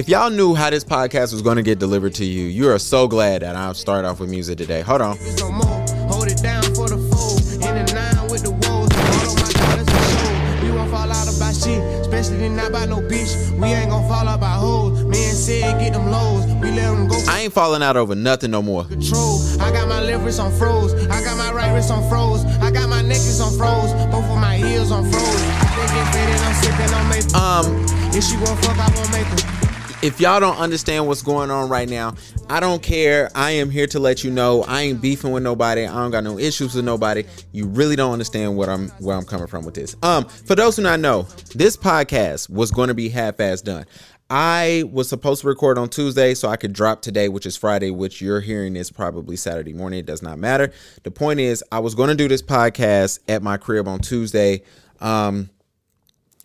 if y'all knew how this podcast was going to get delivered to you, you are so glad that I started off with music today. Hold on. It's no more. Hold it down for the fold. In the nine with the woes. All of my dollars for show. We won't fall out about shit. Especially not by no bitch. We ain't gon' fall out by hoes. Man said get them lows. We let them go I ain't falling out over nothing no more. control. I got my left wrist on froze. I got my right wrist on froze. I got my necklace on froze. Both of my on froze. I think get faded, I'm sipping on maple. Um, If she won't fuck, I won't make her. If y'all don't understand what's going on right now, I don't care. I am here to let you know I ain't beefing with nobody. I don't got no issues with nobody. You really don't understand what I'm where I'm coming from with this. Um, for those who not know, this podcast was going to be half-ass done. I was supposed to record on Tuesday so I could drop today, which is Friday, which you're hearing is probably Saturday morning. It does not matter. The point is, I was going to do this podcast at my crib on Tuesday. Um,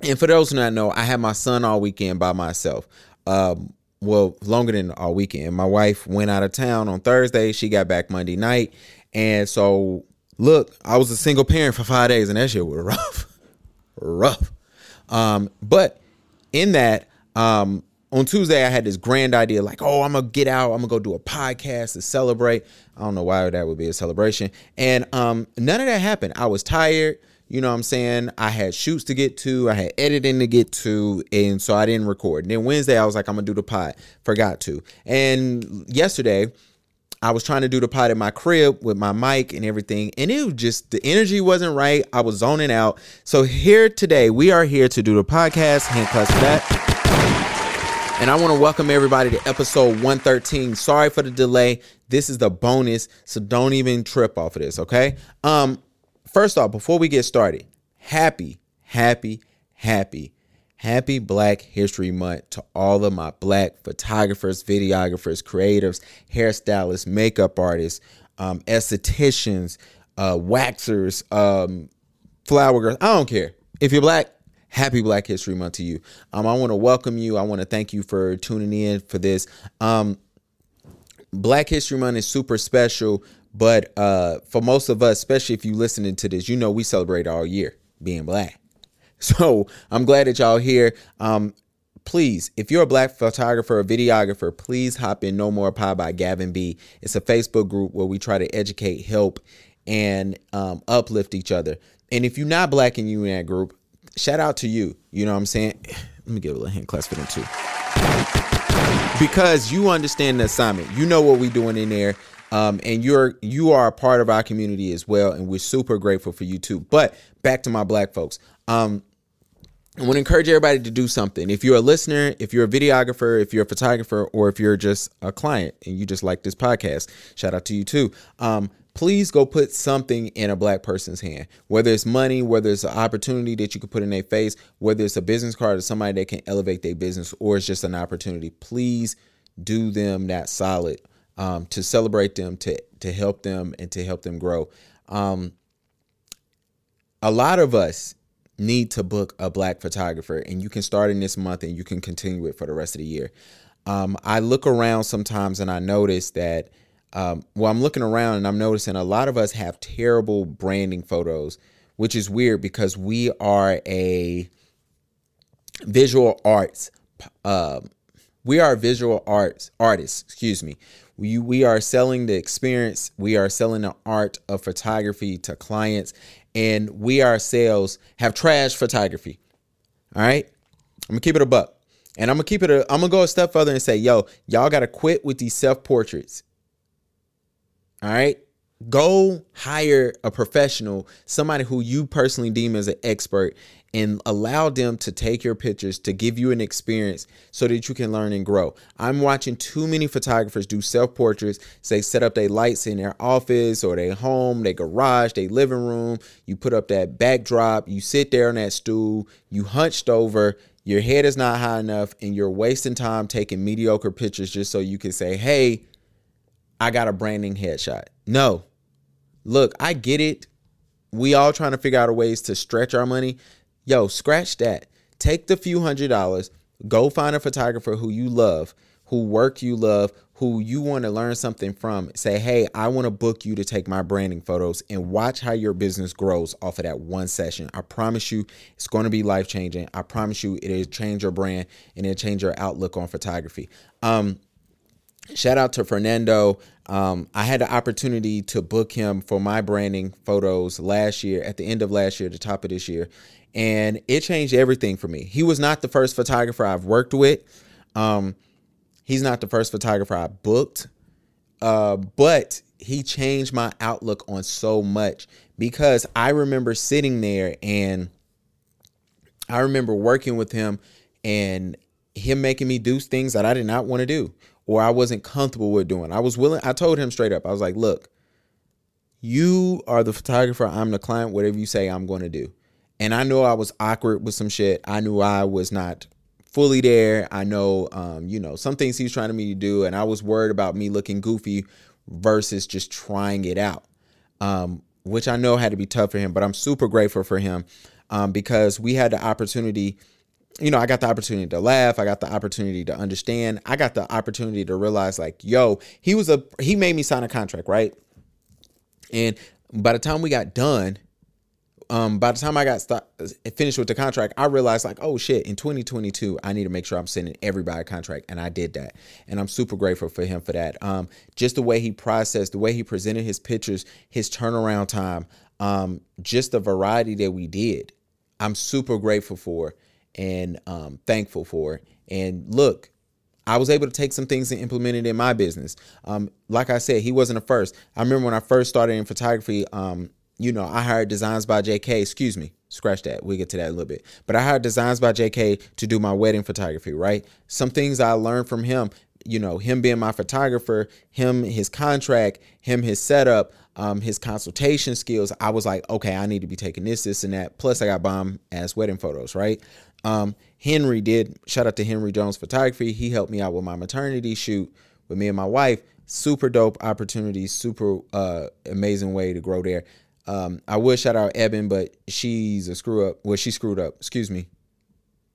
and for those who not know, I had my son all weekend by myself. Um, well, longer than all weekend. My wife went out of town on Thursday. She got back Monday night. And so, look, I was a single parent for five days, and that shit was rough. rough. Um, but in that, um, on Tuesday, I had this grand idea like, oh, I'm gonna get out, I'm gonna go do a podcast to celebrate. I don't know why that would be a celebration. And um, none of that happened. I was tired. You know what I'm saying? I had shoots to get to, I had editing to get to, and so I didn't record. And then Wednesday, I was like, I'm gonna do the pot. Forgot to. And yesterday, I was trying to do the pot in my crib with my mic and everything, and it was just the energy wasn't right. I was zoning out. So here today, we are here to do the podcast. Hand claps for that. And I want to welcome everybody to episode 113. Sorry for the delay. This is the bonus, so don't even trip off of this, okay? Um, first off, before we get started, happy, happy, happy, happy Black History Month to all of my black photographers, videographers, creatives, hairstylists, makeup artists, um, estheticians, uh, waxers, um, flower girls. I don't care. If you're black, happy Black History Month to you. Um, I want to welcome you. I want to thank you for tuning in for this. Um, Black History Month is super special, but uh, for most of us, especially if you listening to this, you know we celebrate all year being black. So I'm glad that y'all here. Um, please, if you're a black photographer or videographer, please hop in No More Pie by Gavin B. It's a Facebook group where we try to educate, help, and um, uplift each other. And if you're not black and you in that group, shout out to you. You know what I'm saying? Let me give a little hand clap for them too because you understand the assignment. You know what we're doing in there. Um, and you're you are a part of our community as well, and we're super grateful for you too. But back to my black folks. Um, I want to encourage everybody to do something. If you're a listener, if you're a videographer, if you're a photographer, or if you're just a client and you just like this podcast, shout out to you too. Um, please go put something in a black person's hand, whether it's money, whether it's an opportunity that you could put in their face, whether it's a business card or somebody that can elevate their business, or it's just an opportunity. Please do them that solid um, to celebrate them, to to help them, and to help them grow. Um, a lot of us need to book a black photographer and you can start in this month and you can continue it for the rest of the year um, i look around sometimes and i notice that um, well i'm looking around and i'm noticing a lot of us have terrible branding photos which is weird because we are a visual arts um, we are visual arts artists excuse me. We, we are selling the experience. We are selling the art of photography to clients. And we ourselves have trash photography. All right? I'm gonna keep it a buck. And i'm gonna keep it a i'm gonna go a step further and say yo y'all gotta quit with these self-portraits. All right? Go hire a professional somebody who you personally deem as an expert and allow them to take your pictures to give you an experience so that you can learn and grow. I'm watching too many photographers do self portraits, say set up their lights in their office or their home, their garage, their living room. You put up that backdrop, you sit there on that stool, you hunched over, your head is not high enough, and you're wasting time taking mediocre pictures just so you can say, hey, I got a branding headshot. No. Look, I get it. We all trying to figure out ways to stretch our money. Yo, scratch that. take the few hundred dollars, go find a photographer who you love, who work you love, who you want to learn something from. Say, hey, I want to book you to take my branding photos and watch how your business grows off of that one session. I promise you, it's going to be life changing. I promise you, it'll change your brand and it'll change your outlook on photography. Um, shout out to Fernando. Um, I had the opportunity to book him for my branding photos last year, at the end of last year, the top of this year, and it changed everything for me. He was not the first photographer I've worked with. Um, he's not the first photographer I booked, uh, but he changed my outlook on so much because I remember sitting there and I remember working with him and him making me do things that I did not want to do or I wasn't comfortable with doing. I was willing, I told him straight up, I was like, look, you are the photographer, I'm the client, whatever you say, I'm going to do. And I know I was awkward with some shit. I knew I was not fully there. I know, um, you know, some things he was trying to me to do, and I was worried about me looking goofy versus just trying it out, um, which I know had to be tough for him. But I'm super grateful for him um, because we had the opportunity you know, I got the opportunity to laugh. I got the opportunity to understand. I got the opportunity to realize, like, yo, he was a he made me sign a contract, right? And by the time we got done, um, by the time I got st- finished with the contract, I realized like, oh shit, in 2022, I need to make sure I'm sending everybody a contract, and I did that, and I'm super grateful for him for that. Um, just the way he processed, the way he presented his pictures, his turnaround time, um, just the variety that we did, I'm super grateful for and um, thankful for. And look, I was able to take some things and implement it in my business. Um, like I said, he wasn't the first. I remember when I first started in photography. Um, you know, I hired Designs by JK. Excuse me, scratch that. We'll get to that a little bit. But I hired Designs by JK to do my wedding photography. Right. Some things I learned from him. You know, him being my photographer, him his contract, him his setup, um, his consultation skills. I was like, okay, I need to be taking this, this, and that. Plus, I got bomb ass wedding photos. Right. Um, Henry did shout out to Henry Jones Photography. He helped me out with my maternity shoot with me and my wife. Super dope opportunity, super uh, amazing way to grow there. Um, I would shout out Eben, but she's a screw up. Well, she screwed up. Excuse me.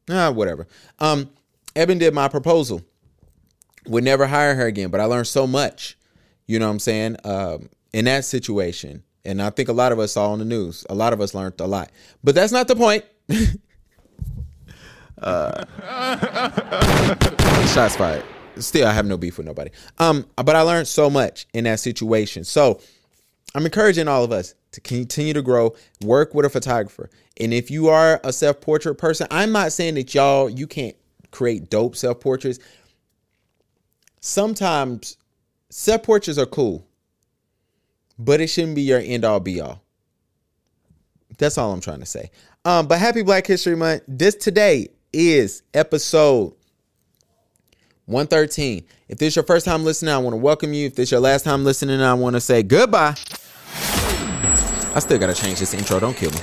Ah, whatever. Um, Eben did my proposal. Would never hire her again, but I learned so much. You know what I'm saying? Um, in that situation, and I think a lot of us saw on the news. A lot of us learned a lot, but that's not the point. Uh, shots fired. Still, I have no beef with nobody. Um, but I learned so much in that situation. So I'm encouraging all of us to continue to grow, work with a photographer. And if you are a self portrait person, I'm not saying that y'all you can't create dope self portraits. Sometimes self portraits are cool, but it shouldn't be your end all be all. That's all I'm trying to say. Um, but happy Black History Month. This today is episode 113. If this is your first time listening, I want to welcome you. If this is your last time listening, I want to say goodbye. I still got to change this intro. Don't kill me.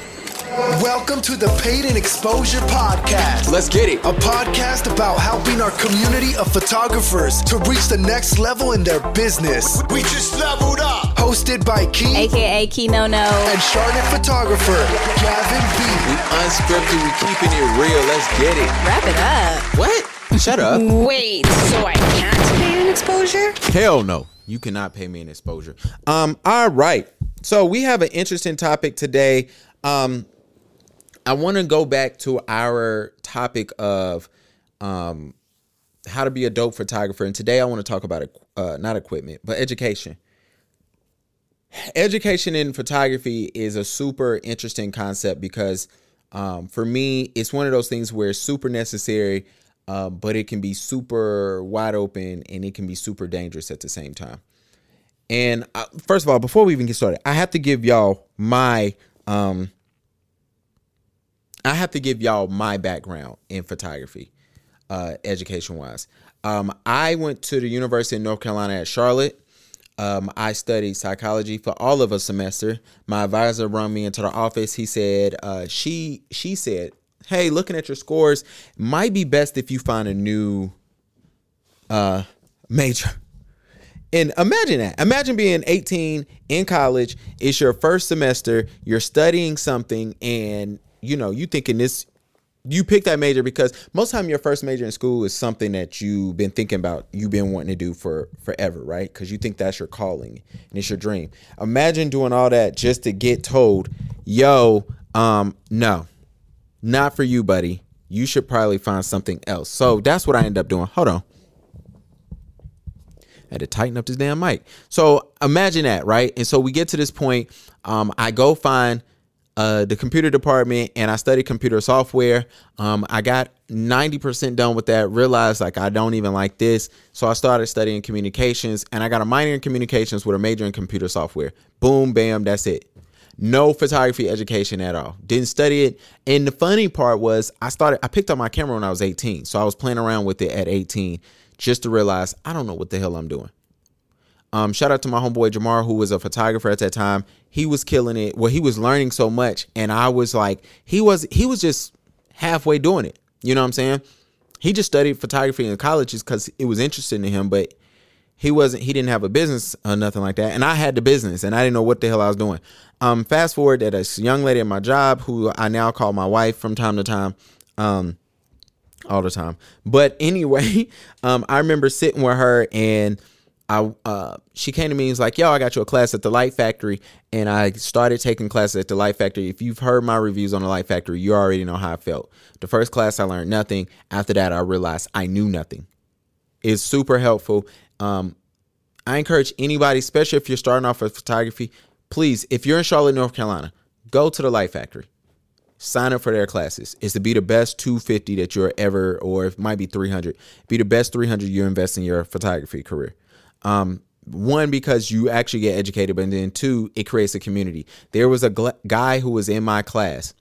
Welcome to the Paid in Exposure Podcast. Let's get it. A podcast about helping our community of photographers to reach the next level in their business. We just leveled up. Hosted by Key aka Kino No. and Charlotte photographer Gavin B. We unscripted. We keeping it real. Let's get it. Wrap it up. What? Shut up. Wait, so I can't pay an exposure? Hell no. You cannot pay me an exposure. Um, all right. So we have an interesting topic today. Um, I want to go back to our topic of um, how to be a dope photographer. And today I want to talk about uh, not equipment, but education. Education in photography is a super interesting concept because um, for me, it's one of those things where it's super necessary, uh, but it can be super wide open and it can be super dangerous at the same time. And uh, first of all, before we even get started, I have to give y'all my um, I have to give y'all my background in photography, uh, education wise. Um, I went to the University of North Carolina at Charlotte. Um, I studied psychology for all of a semester. My advisor run me into the office. He said, uh, she she said, "Hey, looking at your scores, might be best if you find a new uh, major." And imagine that. Imagine being 18 in college. It's your first semester. You're studying something, and you know you thinking this you pick that major because most time your first major in school is something that you've been thinking about, you've been wanting to do for forever, right? Because you think that's your calling and it's your dream. Imagine doing all that just to get told, "Yo, um, no, not for you, buddy. You should probably find something else." So that's what I end up doing. Hold on. I had to tighten up this damn mic. So imagine that, right? And so we get to this point. Um, I go find uh, the computer department and I studied computer software. Um, I got 90% done with that, realized like I don't even like this. So I started studying communications and I got a minor in communications with a major in computer software. Boom, bam, that's it. No photography education at all. Didn't study it. And the funny part was I started, I picked up my camera when I was 18. So I was playing around with it at 18 just to realize I don't know what the hell I'm doing. Um, shout out to my homeboy Jamar, who was a photographer at that time. He was killing it. Well, he was learning so much, and I was like, he was he was just halfway doing it. You know what I'm saying? He just studied photography in college just because it was interesting to him, but he wasn't he didn't have a business or nothing like that. And I had the business and I didn't know what the hell I was doing. Um, fast forward that a young lady at my job who I now call my wife from time to time. Um, all the time. But anyway, um, I remember sitting with her and I uh, she came to me and was like, "Yo, I got you a class at the Light Factory," and I started taking classes at the Light Factory. If you've heard my reviews on the Light Factory, you already know how I felt. The first class, I learned nothing. After that, I realized I knew nothing. It's super helpful. Um, I encourage anybody, especially if you're starting off with photography, please, if you're in Charlotte, North Carolina, go to the Light Factory. Sign up for their classes. It's to be the best 250 that you're ever, or it might be 300. Be the best 300 you invest in your photography career. Um, one because you actually get educated, but then two, it creates a community. There was a gl- guy who was in my class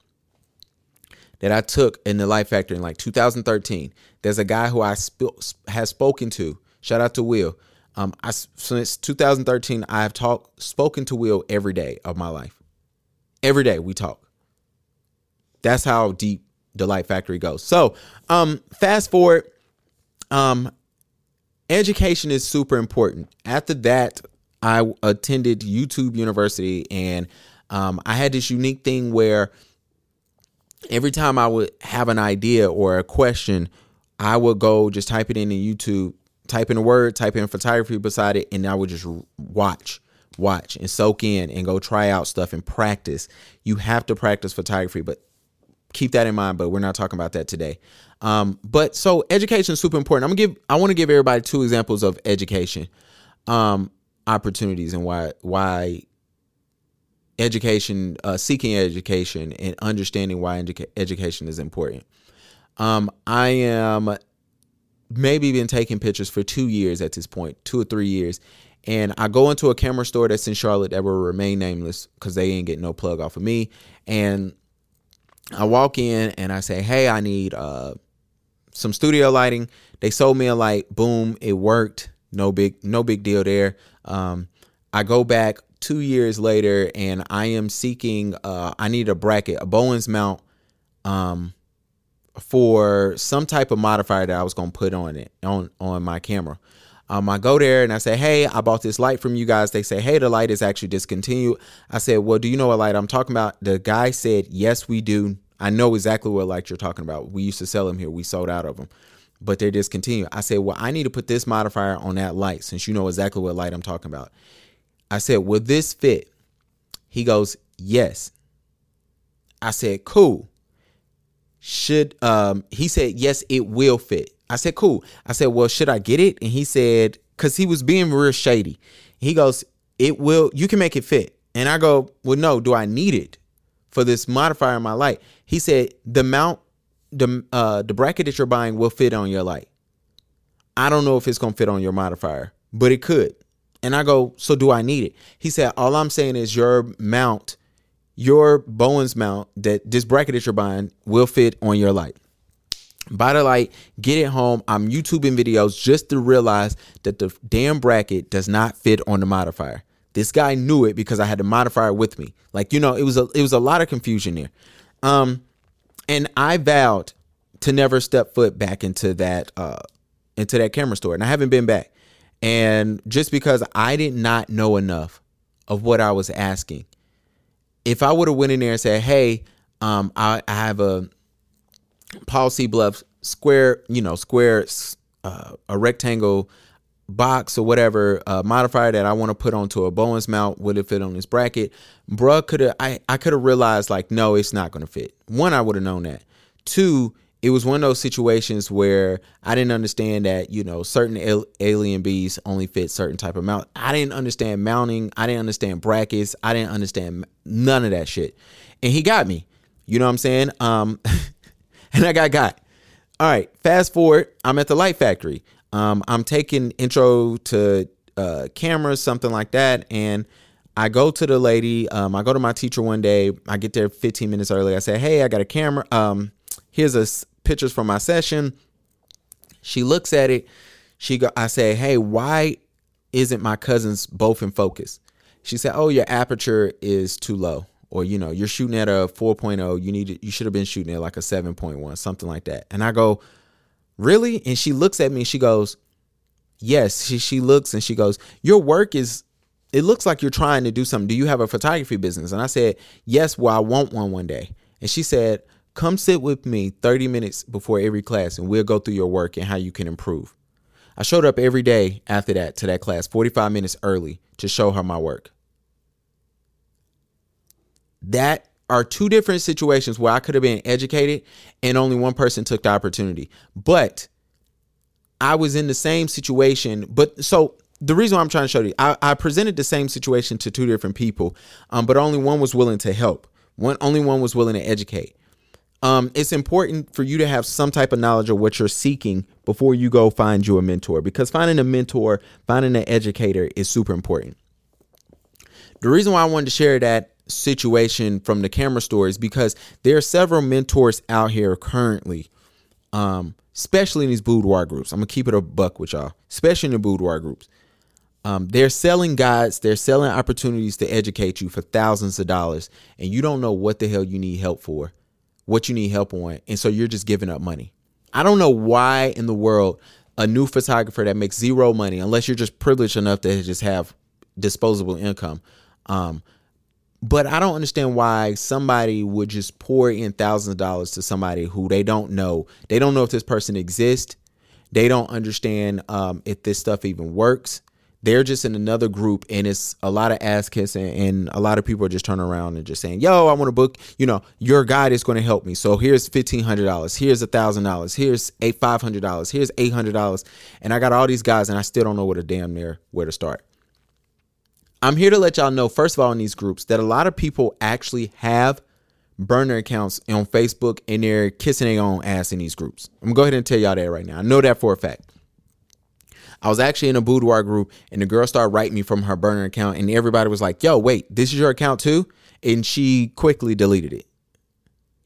that I took in the Light Factory in like 2013. There's a guy who I sp- has spoken to. Shout out to Will. Um, I since 2013 I have talked spoken to Will every day of my life. Every day we talk. That's how deep the Light Factory goes. So, um, fast forward. Um, education is super important. After that, I attended YouTube University, and um, I had this unique thing where every time I would have an idea or a question, I would go just type it in in YouTube, type in a word, type in photography beside it, and I would just watch, watch, and soak in and go try out stuff and practice. You have to practice photography, but keep that in mind. But we're not talking about that today. Um, but so education is super important. I'm gonna give I want to give everybody two examples of education um, opportunities and why why education uh, seeking education and understanding why educa- education is important. Um, I am maybe been taking pictures for two years at this point, two or three years. And I go into a camera store that's in Charlotte that will remain nameless because they ain't getting no plug off of me. And I walk in and I say, "Hey, I need uh, some studio lighting." They sold me a light. Boom, it worked. No big, no big deal there. Um, I go back two years later and I am seeking. Uh, I need a bracket, a Bowens mount, um, for some type of modifier that I was gonna put on it on on my camera. Um, I go there and I say, Hey, I bought this light from you guys. They say, Hey, the light is actually discontinued. I said, Well, do you know what light I'm talking about? The guy said, Yes, we do. I know exactly what light you're talking about. We used to sell them here. We sold out of them, but they're discontinued. I said, Well, I need to put this modifier on that light since you know exactly what light I'm talking about. I said, Will this fit? He goes, Yes. I said, Cool. Should um he said, Yes, it will fit. I said, Cool. I said, Well, should I get it? And he said, because he was being real shady. He goes, It will, you can make it fit. And I go, Well, no, do I need it for this modifier in my light? He said, The mount, the uh the bracket that you're buying will fit on your light. I don't know if it's gonna fit on your modifier, but it could. And I go, So do I need it? He said, All I'm saying is your mount, your Bowens mount, that this bracket that you're buying will fit on your light buy the light, get it home. I'm YouTubing videos just to realize that the damn bracket does not fit on the modifier. This guy knew it because I had the modifier with me. Like, you know, it was a it was a lot of confusion there. Um and I vowed to never step foot back into that uh into that camera store. And I haven't been back. And just because I did not know enough of what I was asking. If I would have went in there and said, "Hey, um I, I have a Paul C. Buff square, you know, square, uh, a rectangle box or whatever uh, modifier that I want to put onto a Bowens mount. Would it fit on this bracket? Bruh, could have I I could have realized like no, it's not going to fit. One, I would have known that. Two, it was one of those situations where I didn't understand that you know certain al- AlienBees only fit certain type of mount. I didn't understand mounting. I didn't understand brackets. I didn't understand none of that shit. And he got me. You know what I'm saying? Um, and I got got. All right, fast forward. I'm at the light factory. Um, I'm taking intro to uh, cameras, something like that, and I go to the lady. Um, I go to my teacher one day. I get there 15 minutes early. I say, "Hey, I got a camera. Um, here's a s- pictures from my session." She looks at it. She go. I say, "Hey, why isn't my cousins both in focus?" She said, "Oh, your aperture is too low." Or you know you're shooting at a 4.0. You need to, you should have been shooting at like a 7.1, something like that. And I go, really? And she looks at me and she goes, yes. She, she looks and she goes, your work is, it looks like you're trying to do something. Do you have a photography business? And I said, yes, well, I want one one day. And she said, come sit with me 30 minutes before every class and we'll go through your work and how you can improve. I showed up every day after that to that class, 45 minutes early to show her my work. That are two different situations where I could have been educated and only one person took the opportunity. But I was in the same situation. But so the reason why I'm trying to show you, I, I presented the same situation to two different people, um, but only one was willing to help. One only one was willing to educate. Um, it's important for you to have some type of knowledge of what you're seeking before you go find you a mentor because finding a mentor, finding an educator is super important. The reason why I wanted to share that situation from the camera store is because there are several mentors out here currently, um, especially in these boudoir groups. I'm gonna keep it a buck with y'all, especially in the boudoir groups. Um, they're selling guides, they're selling opportunities to educate you for thousands of dollars, and you don't know what the hell you need help for, what you need help on, and so you're just giving up money. I don't know why in the world a new photographer that makes zero money, unless you're just privileged enough to just have disposable income. Um, but I don't understand why somebody would just pour in thousands of dollars to somebody who they don't know. They don't know if this person exists. They don't understand um, if this stuff even works. They're just in another group, and it's a lot of ass kissing, and a lot of people are just turning around and just saying, "Yo, I want to book. You know, your guide is going to help me. So here's fifteen hundred dollars. Here's a thousand dollars. Here's eight five hundred dollars. Here's eight hundred dollars." And I got all these guys, and I still don't know where to damn near where to start. I'm here to let y'all know, first of all, in these groups, that a lot of people actually have burner accounts on Facebook and they're kissing their own ass in these groups. I'm gonna go ahead and tell y'all that right now. I know that for a fact. I was actually in a boudoir group and the girl started writing me from her burner account, and everybody was like, Yo, wait, this is your account too? And she quickly deleted it.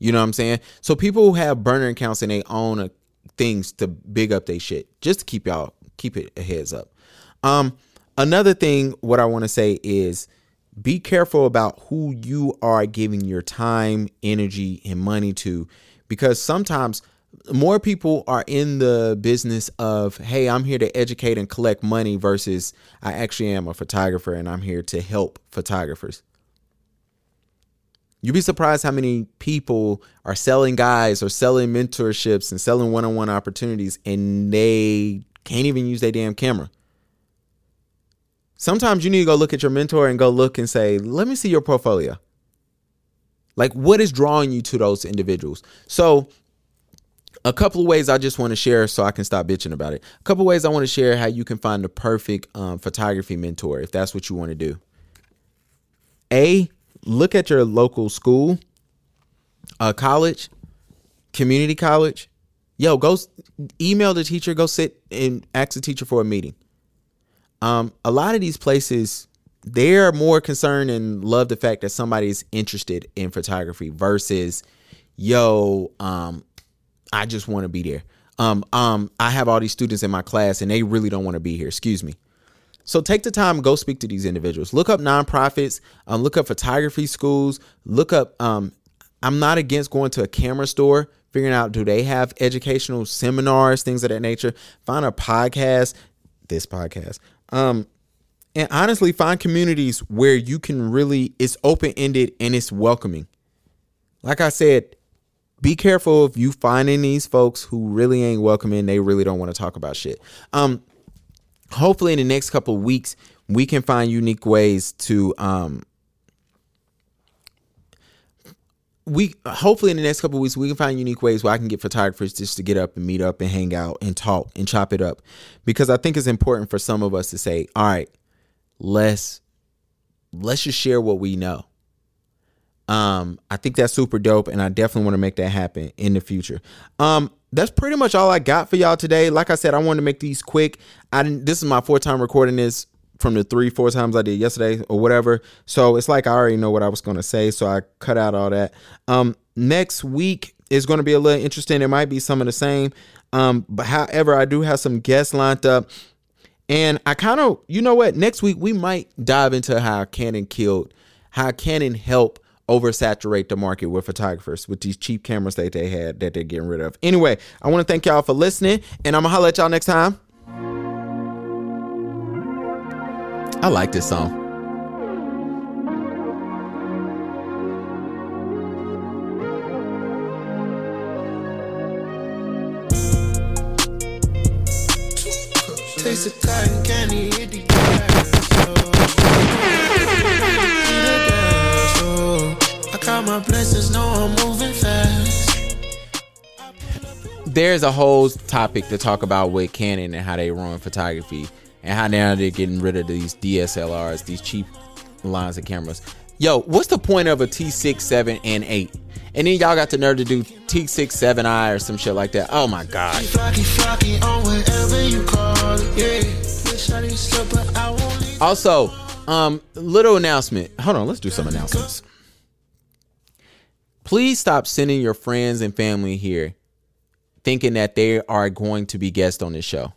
You know what I'm saying? So people who have burner accounts and they own a, things to big up their shit, just to keep y'all keep it a heads up. Um, another thing, what I want to say is be careful about who you are giving your time, energy, and money to, because sometimes more people are in the business of, hey, I'm here to educate and collect money versus I actually am a photographer and I'm here to help photographers. You'd be surprised how many people are selling guys or selling mentorships and selling one on one opportunities and they can't even use their damn camera. Sometimes you need to go look at your mentor and go look and say, let me see your portfolio. Like, what is drawing you to those individuals? So, a couple of ways I just want to share so I can stop bitching about it. A couple of ways I want to share how you can find the perfect um, photography mentor if that's what you want to do. A, look at your local school, uh, college, community college. Yo, go email the teacher, go sit and ask the teacher for a meeting. Um, a lot of these places, they're more concerned and love the fact that somebody's interested in photography versus, yo, um, I just want to be there. Um, um, I have all these students in my class and they really don't want to be here. Excuse me. So take the time, go speak to these individuals. Look up nonprofits, um, look up photography schools, look up. Um, I'm not against going to a camera store, figuring out do they have educational seminars, things of that nature. Find a podcast, this podcast. Um, and honestly, find communities where you can really it's open ended and it's welcoming. Like I said, be careful if you finding these folks who really ain't welcoming. They really don't want to talk about shit. Um, hopefully in the next couple weeks we can find unique ways to um we hopefully in the next couple of weeks we can find unique ways where I can get photographers just to get up and meet up and hang out and talk and chop it up because I think it's important for some of us to say, all right, let's let's just share what we know. Um, I think that's super dope, and I definitely want to make that happen in the future. Um, that's pretty much all I got for y'all today. Like I said, I wanted to make these quick. I didn't. This is my fourth time recording this from the three, four times I did yesterday or whatever. So it's like I already know what I was gonna say, so I cut out all that. Um, next week is to be a little interesting. It might be some of the same. Um, but however, I do have some guests lined up. And I kind of, you know what? Next week we might dive into how Canon killed, how Canon helped oversaturate the market with photographers with these cheap cameras that they had that they're getting rid of. Anyway, I want to thank y'all for listening, and I'm gonna holler at y'all next time. I like this song. Taste of cotton candy, hit the gas, oh. I count my blessings, know I'm moving fast. There's a whole topic to talk about with Canon and how they run photography and how now they're getting rid of these DSLRs, these cheap lines of cameras. Yo, what's the point of a T6, 7, and 8? And then y'all got the nerve to do T6, 7i or some shit like that. Oh my god. Flocky, flocky, on whatever you call it, yeah. Wish I didn't slip, but I won't leave. Also, um, little announcement. Hold on, let's do some announcements. Please stop sending your friends and family here thinking that they are going to be guests on this show.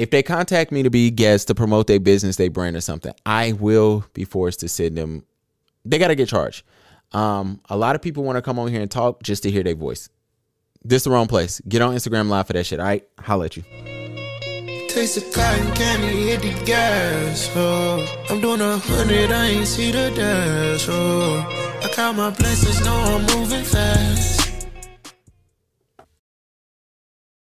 If they contact me to be guests to promote their business, their brand or something, I will be forced to send them. They got to get charged. Um, a lot of people want to come on here and talk just to hear their voice. This is the wrong place. Get on Instagram live for that shit. All right, holla at you. Taste of cotton candy, hit the gas, oh. I'm doing a hundred, I ain't see the dash, oh. I count my blessings, know I'm moving fast.